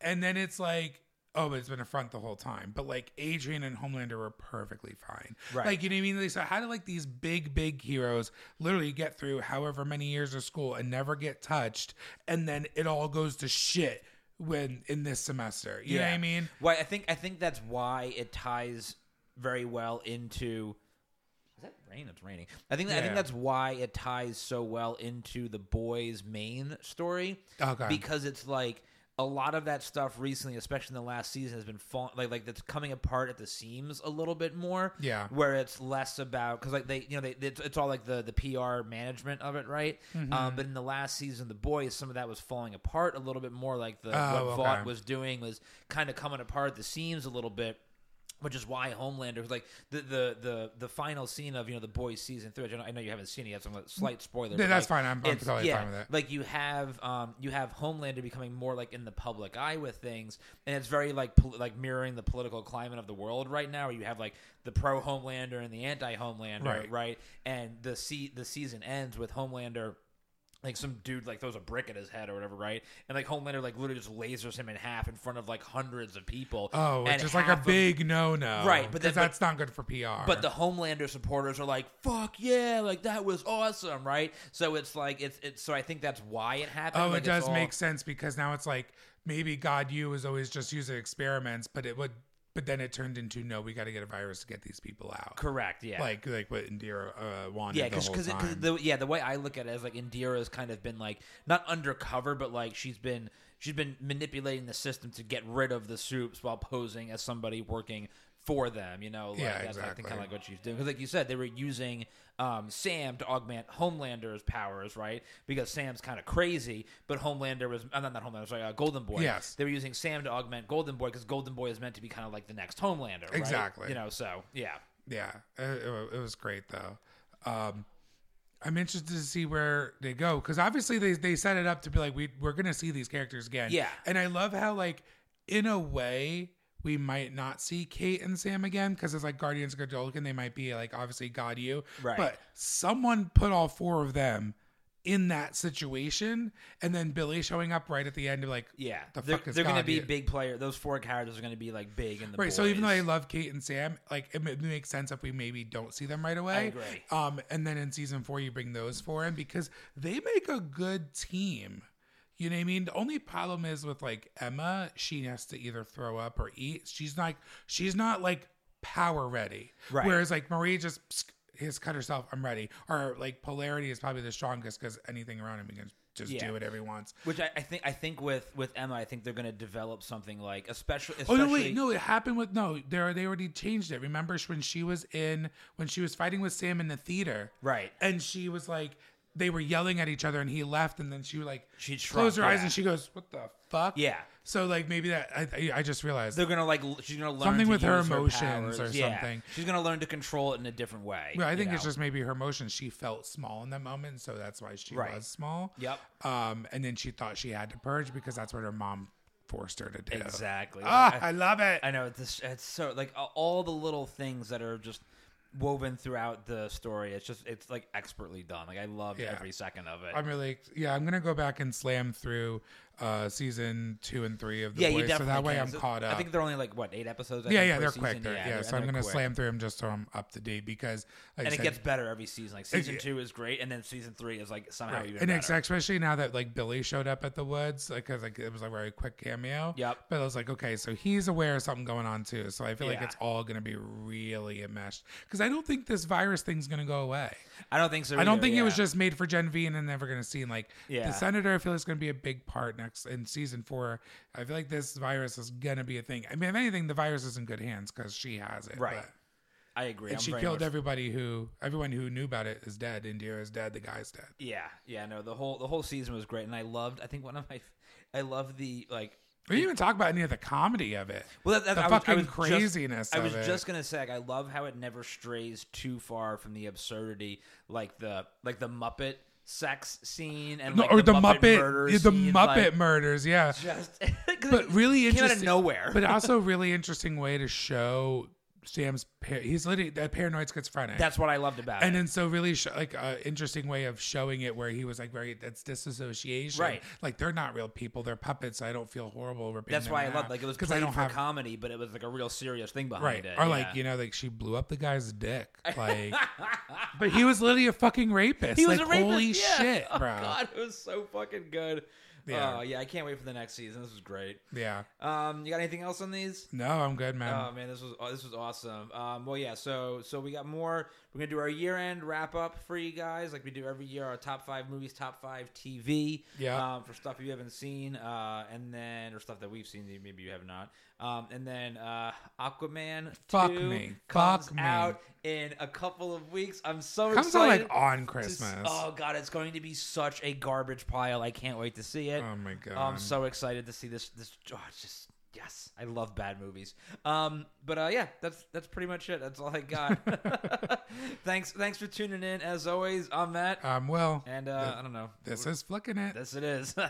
and then it's like. Oh, but it's been a front the whole time. But like Adrian and Homelander were perfectly fine. Right. Like, you know what I mean? So how did like these big, big heroes literally get through however many years of school and never get touched, and then it all goes to shit when in this semester? You know what I mean? Well, I think I think that's why it ties very well into. Is that rain? It's raining. I think I Yeah. think that's why it ties so well into the boys' main story. Okay. Because it's like a lot of that stuff recently, especially in the last season, has been fall- like like that's coming apart at the seams a little bit more. Yeah. Where it's less about because like they you know they it's, it's all like the the PR management of it, right? Mm-hmm. Um, but in the last season, the boys, some of that was falling apart a little bit more. Like the Oh, what okay. Vought was doing was kind of coming apart at the seams a little bit. Which is why Homelander was like the, the the the final scene of you know the boys season three. I know, I know you haven't seen it yet, so I'm a slight spoiler. Yeah, that's like, fine. I'm- I'm totally yeah, fine with that. Like you have um you have Homelander becoming more like in the public eye with things, and it's very like pol- like mirroring the political climate of the world right now. Where you have like the pro Homelander and the anti Homelander, Right. right? And the se- the season ends with Homelander like some dude like throws a brick at his head or whatever, right? And like Homelander like literally just lasers him in half in front of like hundreds of people. Oh, which is like a big no no. Right, but then- but- that's not good for PR. but the Homelander supporters are like, "Fuck yeah!" Like that was awesome, right? So it's like it's it's. So I think that's why it happened. Oh, Like, it does all- make sense because now it's like maybe God U was always just using experiments, but it would but then it turned into no, we got to get a virus to get these people out. correct. Yeah, Like like what Indira uh, wanted. yeah, because because the yeah the way I look at it is like Indira's kind of been like not undercover, but like she's been she's been manipulating the system to get rid of the soups while posing as somebody working for them. You know, like, Yeah, that's I think kind of like what she's doing. Because like you said, they were using um, Sam to augment Homelander's powers, right? Because Sam's kind of crazy, but Homelander was uh, not not Homelander, sorry, uh, Golden Boy. Yes. they were using Sam to augment Golden Boy because Golden Boy is meant to be kind of like the next Homelander, right? Exactly. You know, so yeah. Yeah, it, it- it was great though. Um, I'm interested to see where they go because obviously they they set it up to be like we we're gonna see these characters again. Yeah. and I love how like in a way we might not see Kate and Sam again because it's like Guardians of the Galaxy. They might be like obviously God U, Right. But someone put all four of them in that situation, and then Billy showing up right at the end of like, Yeah, the they're, fuck is they're going to be you? big player. Those four characters are going to be like big in the Right. So even though I love Kate and Sam, like it, it makes sense if we maybe don't see them right away. agree. Um, and then in season four, you bring those four in because they make a good team. You know what I mean? The only problem is with like Emma, she has to either throw up or eat. She's not. She's not like power ready. Right. Whereas like Marie just has cut herself. I'm ready. Or like polarity is probably the strongest because anything around him he can just Yeah. do whatever he wants. Which I, I think I think with with Emma, I think they're going to develop something like especially. Oh no! Wait, no, it happened with no. They they already changed it. Remember when she was in when she was fighting with Sam in the theater, Right. And she was like, they were yelling at each other, and he left, and then she like She closed her shrunk, eyes, and she goes, "What the fuck?" Yeah. So like maybe that I I- just realized They're gonna like she's gonna learn Something with her emotions powers. or Yeah. something. She's gonna learn to control it in a different way. Well, I think it's just maybe her emotions. She felt small in that moment, so that's why she Right. was small. Yep. Um, and then she thought she had to purge because that's what her mom forced her to do. exactly. Ah, I, I love it. I know it's it's so like all the little things that are just woven throughout the story. It's just it's like expertly done. Like I loved Yeah. every second of it. I'm really yeah. I'm gonna go back and slam through uh season two and three of the yeah, boys, so that way can. I'm So caught up. I think they're only like what eight episodes. I yeah, yeah, they're quick. They're, yeah, they're- so I'm gonna quick. slam through them just so I'm up to date because, like and I it gets better every season. Like season yeah. two is great, and then season three is like somehow right. even and better. especially now that like Billy showed up at the woods, like because like it was a very quick cameo. Yep. But I was like, okay, so he's aware of something going on too. So I feel like it's all gonna be really enmeshed because I don't think this virus thing's gonna go away. I don't think so. I don't either, think it was just made for Gen V and then never going to see. Like Yeah. the senator, I feel is going to be a big part next in season four. I feel like this virus is going to be a thing. I mean, if anything, the virus is in good hands because she has it. Right. but- I agree. and I'm she killed much- everybody who, everyone who knew about it is dead. Indira is dead. The guy's dead. Yeah, yeah. No, the whole the whole season was great, and I loved. I think one of my, I love the like. We didn't even talk about any of the comedy of it. Well, that, that, The I was, I fucking was just- craziness I of was it. just gonna say, like, I love how it never strays too far from the absurdity, like the like the Muppet sex scene and No, like or the, Muppet, Muppet, murder yeah, the scenes, Muppet like, murders. Yeah. just but really came out of interesting nowhere. But also really interesting way to show Sam's. Par- he's literally that paranoid schizophrenic. That's what I loved about and it. And then so really sh- like a interesting way of showing it where he was like very that's disassociation Right. like they're not real people they're puppets i don't feel horrible ripping That's why I in loved like it was because i don't for have comedy, but it was like a real serious thing behind right it. or yeah. like you know like she blew up the guy's dick like but he was literally a fucking rapist He was like a rapist. holy yeah. shit oh, bro God, it was so fucking good. Yeah. Oh, yeah. I can't wait for the next season. This was great. yeah Um, you got anything else on these? no i'm good man Oh man, this was oh, this was awesome. Um, well, yeah. So so we got more. We're gonna do our year end wrap up for you guys, like we do every year. Our top five movies, top five TV. Yeah. Um, for stuff you haven't seen, uh, and then or stuff that we've seen that maybe you have not. Um, and then uh, Aquaman. Fuck 2 me. Comes Fuck me. out in a couple of weeks. I'm so comes out excited. like on to christmas Oh god, it's going to be such a garbage pile. I can't wait to see it. Oh my god I'm so excited to see this. This oh, it's just yes, I love bad movies. Um, but uh, yeah, that's that's pretty much it. That's all I got. thanks, thanks for tuning in. As always, I'm Matt, um well and uh, I don't know. this is flicking it This it is.